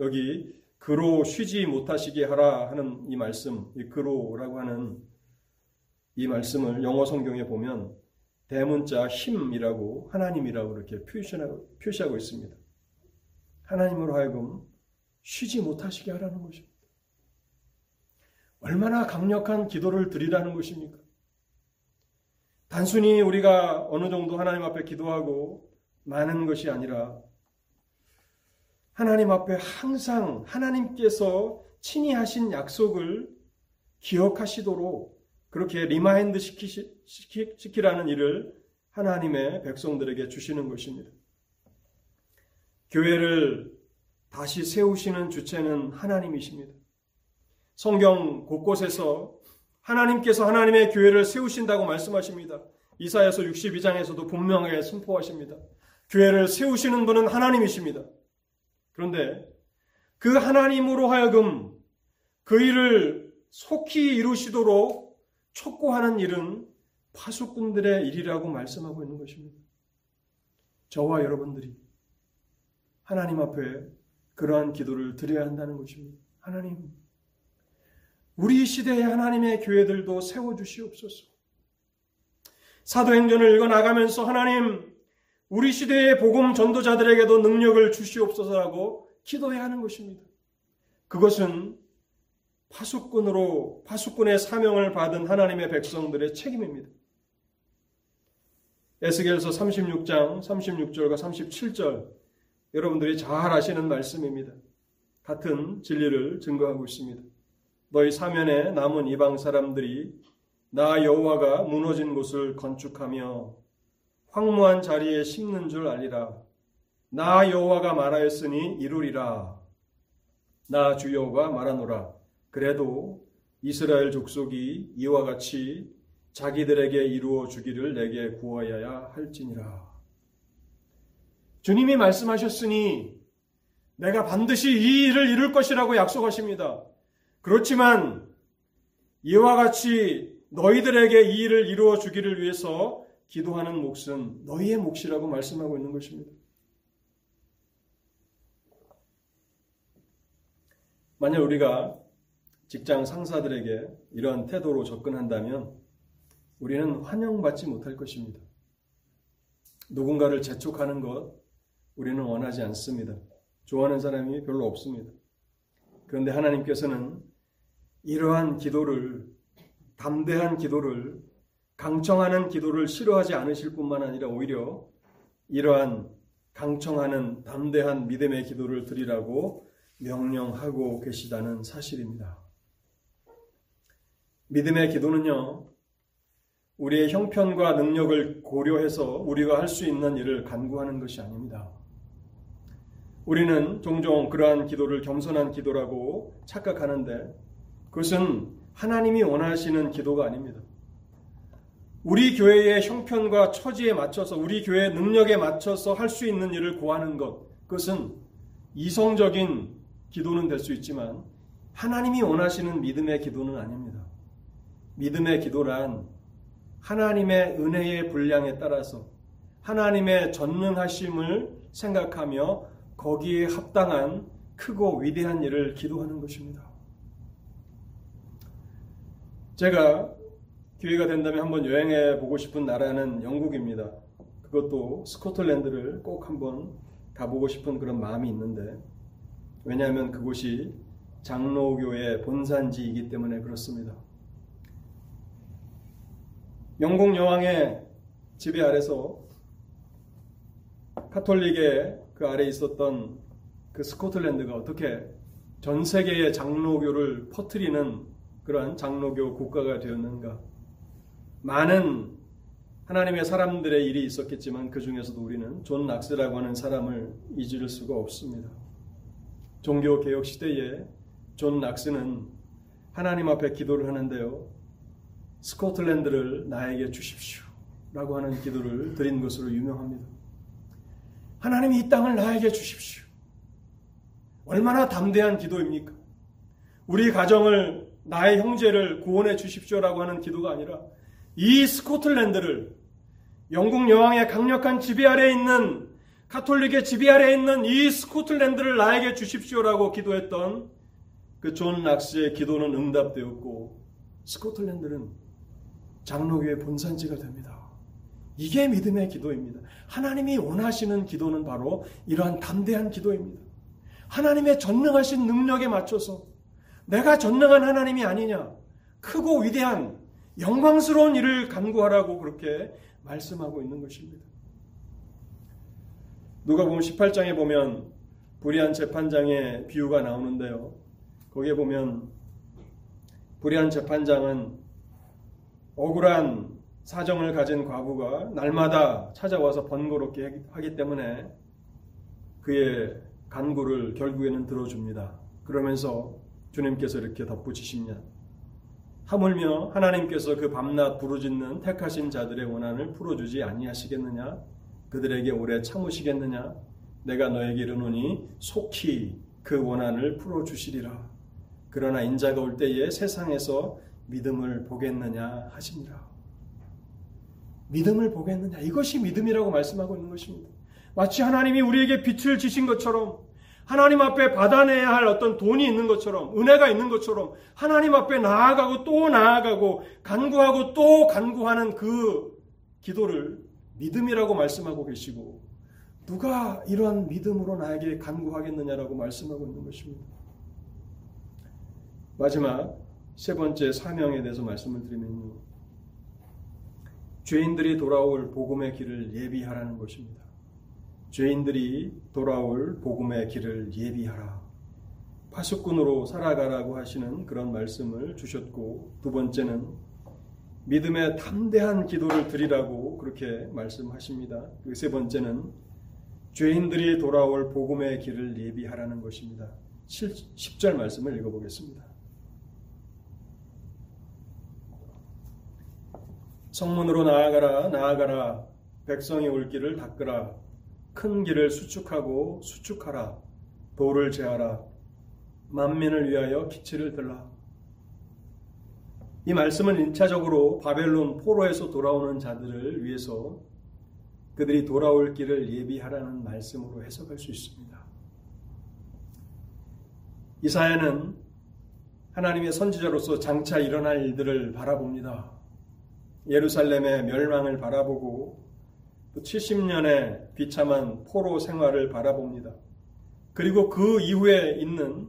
여기 그로 쉬지 못하시게 하라 하는 이 말씀, 이 그로라고 하는 이 말씀을 영어 성경에 보면 대문자 힘이라고 하나님이라고 이렇게 표시하고, 표시하고 있습니다. 하나님으로 하여금 쉬지 못하시게 하라는 것입니다. 얼마나 강력한 기도를 드리라는 것입니까? 단순히 우리가 어느 정도 하나님 앞에 기도하고 마는 것이 아니라 하나님 앞에 항상 하나님께서 친히 하신 약속을 기억하시도록 그렇게 remind 시키시, 시키, 라는 일을 하나님의 백성들에게 주시는 것입니다. 교회를 다시 세우시는 주체는 하나님이십니다. 성경 곳곳에서 하나님께서 하나님의 교회를 세우신다고 말씀하십니다. 이사야서 62장에서도 분명하게 선포하십니다. 교회를 세우시는 분은 하나님이십니다. 그런데 그 하나님으로 하여금 그 일을 속히 이루시도록 촉구하는 일은 파수꾼들의 일이라고 말씀하고 있는 것입니다. 저와 여러분들이 하나님 앞에 그러한 기도를 드려야 한다는 것입니다. 하나님, 우리 시대의 하나님의 교회들도 세워주시옵소서. 사도행전을 읽어 나가면서 하나님, 우리 시대의 복음 전도자들에게도 능력을 주시옵소서라고 기도해야 하는 것입니다. 그것은 파수꾼으로 파수꾼의 사명을 받은 하나님의 백성들의 책임입니다. 에스겔서 36장 36절과 37절 여러분들이 잘 아시는 말씀입니다. 같은 진리를 증거하고 있습니다. 너희 사면에 남은 이방 사람들이 나 여호와가 무너진 곳을 건축하며 황무한 자리에 심는 줄 알리라. 나 여호와가 말하였으니 이루리라. 나 주 여호가 말하노라. 그래도 이스라엘 족속이 이와 같이 자기들에게 이루어 주기를 내게 구하여야 할지니라. 주님이 말씀하셨으니 내가 반드시 이 일을 이룰 것이라고 약속하십니다. 그렇지만 이와 같이 너희들에게 이 일을 이루어 주기를 위해서 기도하는 몫은 너희의 몫이라고 말씀하고 있는 것입니다. 만약 우리가 직장 상사들에게 이러한 태도로 접근한다면 우리는 환영받지 못할 것입니다. 누군가를 재촉하는 것 우리는 원하지 않습니다. 좋아하는 사람이 별로 없습니다. 그런데 하나님께서는 이러한 기도를 담대한 기도를 강청하는 기도를 싫어하지 않으실 뿐만 아니라 오히려 이러한 강청하는 담대한 믿음의 기도를 드리라고 명령하고 계시다는 사실입니다. 믿음의 기도는요, 우리의 형편과 능력을 고려해서 우리가 할 수 있는 일을 간구하는 것이 아닙니다. 우리는 종종 그러한 기도를 겸손한 기도라고 착각하는데 그것은 하나님이 원하시는 기도가 아닙니다. 우리 교회의 형편과 처지에 맞춰서 우리 교회의 능력에 맞춰서 할 수 있는 일을 구하는 것 그것은 이성적인 기도는 될 수 있지만 하나님이 원하시는 믿음의 기도는 아닙니다. 믿음의 기도란 하나님의 은혜의 분량에 따라서 하나님의 전능하심을 생각하며 거기에 합당한 크고 위대한 일을 기도하는 것입니다. 제가 기회가 된다면 한번 여행해 보고 싶은 나라는 영국입니다. 그것도 스코틀랜드를 꼭 한번 가보고 싶은 그런 마음이 있는데 왜냐하면 그곳이 장로교의 본산지이기 때문에 그렇습니다. 영국 여왕의 지배 아래서 카톨릭의 그 아래 있었던 그 스코틀랜드가 어떻게 전 세계의 장로교를 퍼뜨리는 그러한 장로교 국가가 되었는가? 많은 하나님의 사람들의 일이 있었겠지만 그 중에서도 우리는 존 낙스라고 하는 사람을 잊을 수가 없습니다. 종교 개혁 시대에 존 낙스는 하나님 앞에 기도를 하는데요. 스코틀랜드를 나에게 주십시오. 라고 하는 기도를 드린 것으로 유명합니다. 하나님이 이 땅을 나에게 주십시오. 얼마나 담대한 기도입니까? 우리 가정을, 나의 형제를 구원해 주십시오라고 하는 기도가 아니라 이 스코틀랜드를 영국 여왕의 강력한 지배 아래 있는 카톨릭의 지배 아래 있는 이 스코틀랜드를 나에게 주십시오라고 기도했던 그 존 낙스의 기도는 응답되었고 스코틀랜드는 장로교의 본산지가 됩니다. 이게 믿음의 기도입니다. 하나님이 원하시는 기도는 바로 이러한 담대한 기도입니다. 하나님의 전능하신 능력에 맞춰서 내가 전능한 하나님이 아니냐, 크고 위대한 영광스러운 일을 간구하라고 그렇게 말씀하고 있는 것입니다. 누가 보면 18장에 보면 불의한 재판장의 비유가 나오는데요. 거기에 보면 불의한 재판장은 억울한 사정을 가진 과부가 날마다 찾아와서 번거롭게 하기 때문에 그의 간구를 결국에는 들어줍니다. 그러면서 주님께서 이렇게 덧붙이십니다. 하물며 하나님께서 그 밤낮 부르짖는 택하신 자들의 원한을 풀어주지 아니하시겠느냐? 그들에게 오래 참으시겠느냐? 내가 너에게 이르노니 속히 그 원한을 풀어주시리라. 그러나 인자가 올 때에 세상에서 믿음을 보겠느냐 하십니다. 믿음을 보겠느냐. 이것이 믿음이라고 말씀하고 있는 것입니다. 마치 하나님이 우리에게 빛을 지신 것처럼 하나님 앞에 받아내야 할 어떤 돈이 있는 것처럼 은혜가 있는 것처럼 하나님 앞에 나아가고 또 나아가고 간구하고 또 간구하는 그 기도를 믿음이라고 말씀하고 계시고 누가 이러한 믿음으로 나에게 간구하겠느냐라고 말씀하고 있는 것입니다. 마지막 세 번째 사명에 대해서 말씀을 드리면요. 죄인들이 돌아올 복음의 길을 예비하라는 것입니다. 죄인들이 돌아올 복음의 길을 예비하라. 파수꾼으로 살아가라고 하시는 그런 말씀을 주셨고 두 번째는 믿음의 담대한 기도를 드리라고 그렇게 말씀하십니다. 그세 번째는 죄인들이 돌아올 복음의 길을 예비하라는 것입니다. 10절 말씀을 읽어보겠습니다. 성문으로 나아가라 나아가라. 백성이 올 길을 닦으라. 큰 길을 수축하고 수축하라. 돌을 제하라. 만민을 위하여 기치를 들라. 이 말씀은 1차적으로 바벨론 포로에서 돌아오는 자들을 위해서 그들이 돌아올 길을 예비하라는 말씀으로 해석할 수 있습니다. 이사야는 하나님의 선지자로서 장차 일어날 일들을 바라봅니다. 예루살렘의 멸망을 바라보고 또 70년의 비참한 포로 생활을 바라봅니다. 그리고 그 이후에 있는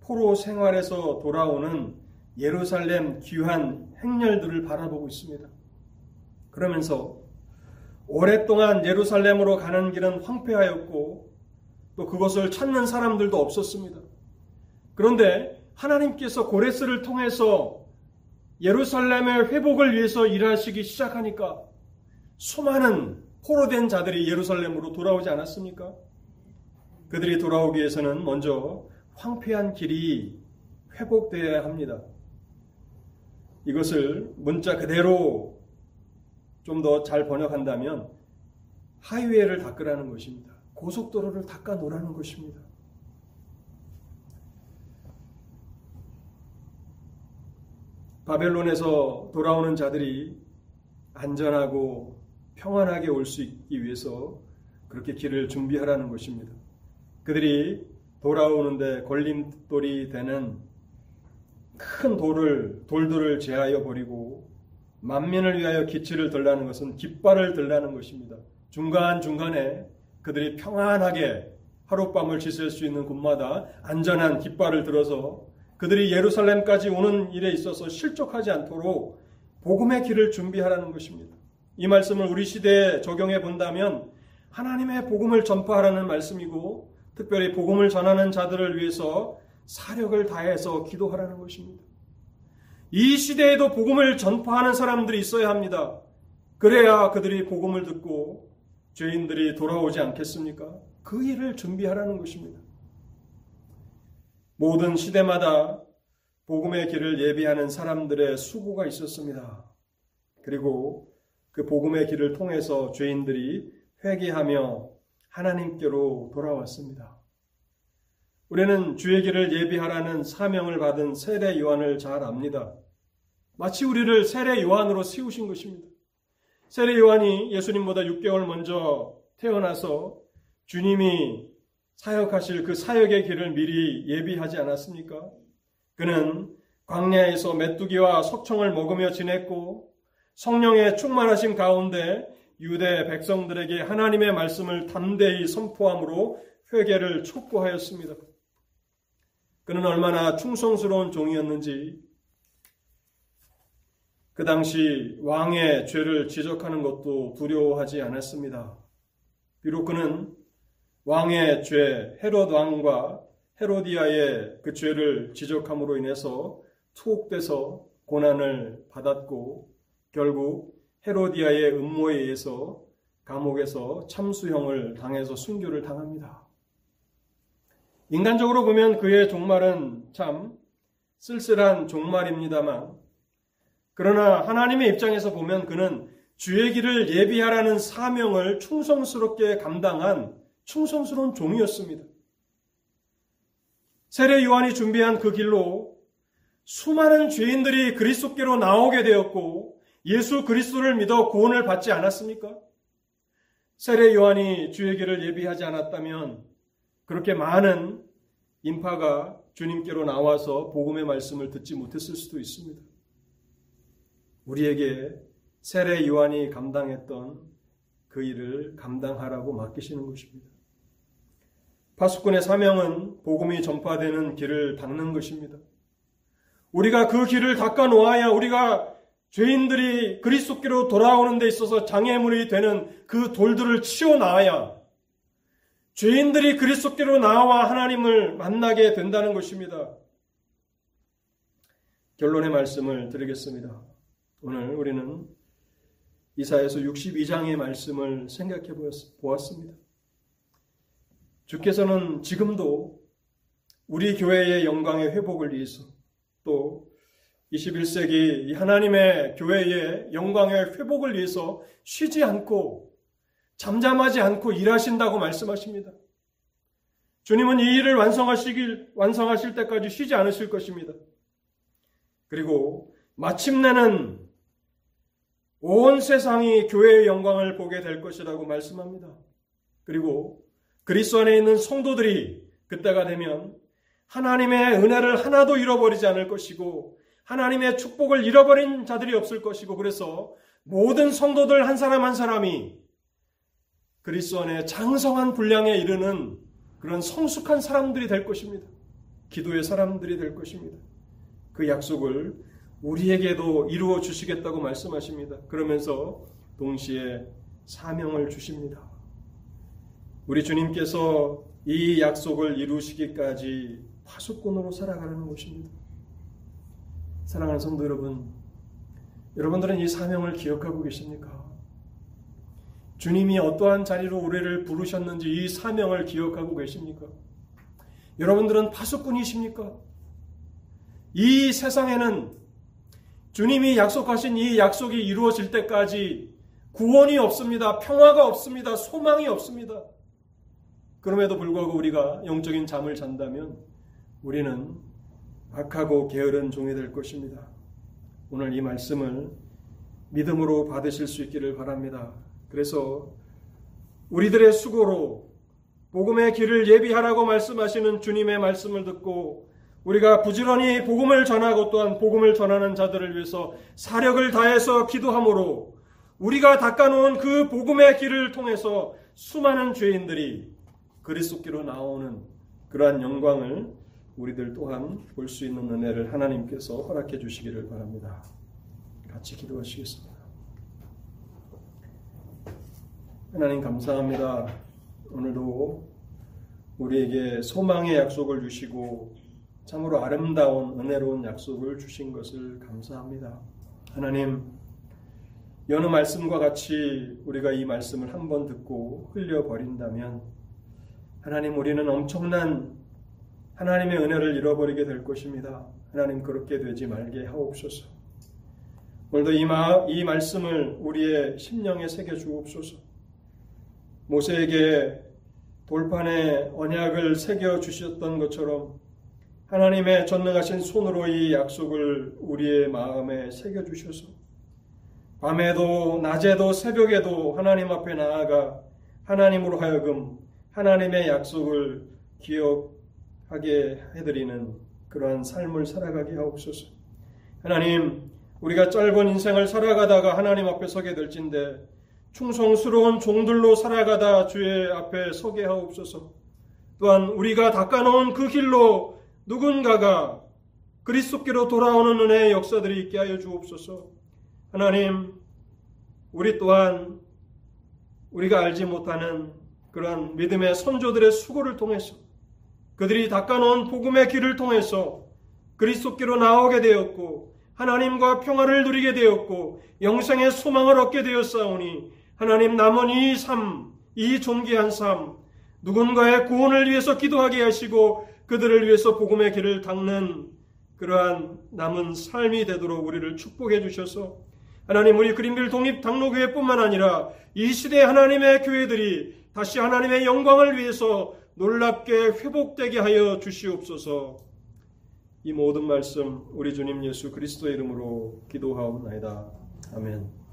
포로 생활에서 돌아오는 예루살렘 귀한 행렬들을 바라보고 있습니다. 그러면서 오랫동안 예루살렘으로 가는 길은 황폐하였고 또 그것을 찾는 사람들도 없었습니다. 그런데 하나님께서 고레스를 통해서 예루살렘의 회복을 위해서 일하시기 시작하니까 수많은 포로된 자들이 예루살렘으로 돌아오지 않았습니까? 그들이 돌아오기 위해서는 먼저 황폐한 길이 회복되어야 합니다. 이것을 문자 그대로 좀 더 잘 번역한다면 하이웨이를 닦으라는 것입니다. 고속도로를 닦아 놓으라는 것입니다. 바벨론에서 돌아오는 자들이 안전하고 평안하게 올 수 있기 위해서 그렇게 길을 준비하라는 것입니다. 그들이 돌아오는데 걸림돌이 되는 큰 돌을 돌들을 제하여 버리고 만민을 위하여 기치를 들라는 것은 깃발을 들라는 것입니다. 중간 중간에 그들이 평안하게 하룻밤을 지낼 수 있는 곳마다 안전한 깃발을 들어서 그들이 예루살렘까지 오는 일에 있어서 실족하지 않도록 복음의 길을 준비하라는 것입니다. 이 말씀을 우리 시대에 적용해 본다면 하나님의 복음을 전파하라는 말씀이고 특별히 복음을 전하는 자들을 위해서 사력을 다해서 기도하라는 것입니다. 이 시대에도 복음을 전파하는 사람들이 있어야 합니다. 그래야 그들이 복음을 듣고 죄인들이 돌아오지 않겠습니까? 그 일을 준비하라는 것입니다. 모든 시대마다 복음의 길을 예비하는 사람들의 수고가 있었습니다. 그리고 그 복음의 길을 통해서 죄인들이 회개하며 하나님께로 돌아왔습니다. 우리는 주의 길을 예비하라는 사명을 받은 세례 요한을 잘 압니다. 마치 우리를 세례 요한으로 세우신 것입니다. 세례 요한이 예수님보다 6개월 먼저 태어나서 주님이 사역하실 그 사역의 길을 미리 예비하지 않았습니까? 그는 광야에서 메뚜기와 석청을 먹으며 지냈고 성령의 충만하신 가운데 유대 백성들에게 하나님의 말씀을 담대히 선포함으로 회개를 촉구하였습니다. 그는 얼마나 충성스러운 종이었는지 그 당시 왕의 죄를 지적하는 것도 두려워하지 않았습니다. 비록 그는 왕의 죄, 헤롯 왕과 헤로디아의 그 죄를 지적함으로 인해서 투옥돼서 고난을 받았고 결국 헤로디아의 음모에 의해서 감옥에서 참수형을 당해서 순교를 당합니다. 인간적으로 보면 그의 종말은 참 쓸쓸한 종말입니다만 그러나 하나님의 입장에서 보면 그는 주의 길을 예비하라는 사명을 충성스럽게 감당한 충성스러운 종이었습니다. 세례 요한이 준비한 그 길로 수많은 죄인들이 그리스도께로 나오게 되었고 예수 그리스도를 믿어 구원을 받지 않았습니까? 세례 요한이 주의 길을 예비하지 않았다면 그렇게 많은 인파가 주님께로 나와서 복음의 말씀을 듣지 못했을 수도 있습니다. 우리에게 세례 요한이 감당했던 그 일을 감당하라고 맡기시는 것입니다. 파수꾼의 사명은 복음이 전파되는 길을 닦는 것입니다. 우리가 그 길을 닦아 놓아야 우리가 죄인들이 그리스도께로 돌아오는 데 있어서 장애물이 되는 그 돌들을 치워 놔야 죄인들이 그리스도께로 나와 하나님을 만나게 된다는 것입니다. 결론의 말씀을 드리겠습니다. 오늘 우리는 이사에서 62장의 말씀을 생각해 보았습니다. 주께서는 지금도 우리 교회의 영광의 회복을 위해서 또 21세기 하나님의 교회의 영광의 회복을 위해서 쉬지 않고 잠잠하지 않고 일하신다고 말씀하십니다. 주님은 이 일을 완성하시길 완성하실 때까지 쉬지 않으실 것입니다. 그리고 마침내는 온 세상이 교회의 영광을 보게 될 것이라고 말씀합니다. 그리고 그리스도 안에 있는 성도들이 그때가 되면 하나님의 은혜를 하나도 잃어버리지 않을 것이고 하나님의 축복을 잃어버린 자들이 없을 것이고 그래서 모든 성도들 한 사람 한 사람이 그리스도 안에 장성한 분량에 이르는 그런 성숙한 사람들이 될 것입니다. 기도의 사람들이 될 것입니다. 그 약속을 우리에게도 이루어 주시겠다고 말씀하십니다. 그러면서 동시에 사명을 주십니다. 우리 주님께서 이 약속을 이루시기까지 파수꾼으로 살아가는 것입니다. 사랑하는 성도 여러분, 여러분들은 이 사명을 기억하고 계십니까? 주님이 어떠한 자리로 우리를 부르셨는지 이 사명을 기억하고 계십니까? 여러분들은 파수꾼이십니까? 이 세상에는 주님이 약속하신 이 약속이 이루어질 때까지 구원이 없습니다. 평화가 없습니다. 소망이 없습니다. 그럼에도 불구하고 우리가 영적인 잠을 잔다면 우리는 악하고 게으른 종이 될 것입니다. 오늘 이 말씀을 믿음으로 받으실 수 있기를 바랍니다. 그래서 우리들의 수고로 복음의 길을 예비하라고 말씀하시는 주님의 말씀을 듣고 우리가 부지런히 복음을 전하고 또한 복음을 전하는 자들을 위해서 사력을 다해서 기도함으로 우리가 닦아놓은 그 복음의 길을 통해서 수많은 죄인들이 그리스도께로 나오는 그러한 영광을 우리들 또한 볼 수 있는 은혜를 하나님께서 허락해 주시기를 바랍니다. 같이 기도하시겠습니다. 하나님 감사합니다. 오늘도 우리에게 소망의 약속을 주시고 참으로 아름다운 은혜로운 약속을 주신 것을 감사합니다. 하나님, 여느 말씀과 같이 우리가 이 말씀을 한번 듣고 흘려버린다면 하나님 우리는 엄청난 하나님의 은혜를 잃어버리게 될 것입니다. 하나님 그렇게 되지 말게 하옵소서. 오늘도 이, 마, 이 말씀을 우리의 심령에 새겨 주옵소서. 모세에게 돌판에 언약을 새겨 주셨던 것처럼 하나님의 전능하신 손으로 이 약속을 우리의 마음에 새겨 주셔서 밤에도 낮에도 새벽에도 하나님 앞에 나아가 하나님으로 하여금 하나님의 약속을 기억하게 해드리는 그러한 삶을 살아가게 하옵소서. 하나님, 우리가 짧은 인생을 살아가다가 하나님 앞에 서게 될진데 충성스러운 종들로 살아가다 주의 앞에 서게 하옵소서. 또한 우리가 닦아놓은 그 길로 누군가가 그리스도께로 돌아오는 은혜의 역사들이 있게 하여 주옵소서. 하나님, 우리 또한 우리가 알지 못하는 그러한 믿음의 선조들의 수고를 통해서 그들이 닦아놓은 복음의 길을 통해서 그리스도께로 나오게 되었고 하나님과 평화를 누리게 되었고 영생의 소망을 얻게 되었사오니 하나님 남은 이 삶, 이 존귀한 삶, 누군가의 구원을 위해서 기도하게 하시고 그들을 위해서 복음의 길을 닦는 그러한 남은 삶이 되도록 우리를 축복해 주셔서 하나님 우리 그린빌 독립 당로교회뿐만 아니라 이 시대 하나님의 교회들이 다시 하나님의 영광을 위해서 놀랍게 회복되게 하여 주시옵소서. 이 모든 말씀 우리 주님 예수 그리스도의 이름으로 기도하옵나이다. 아멘.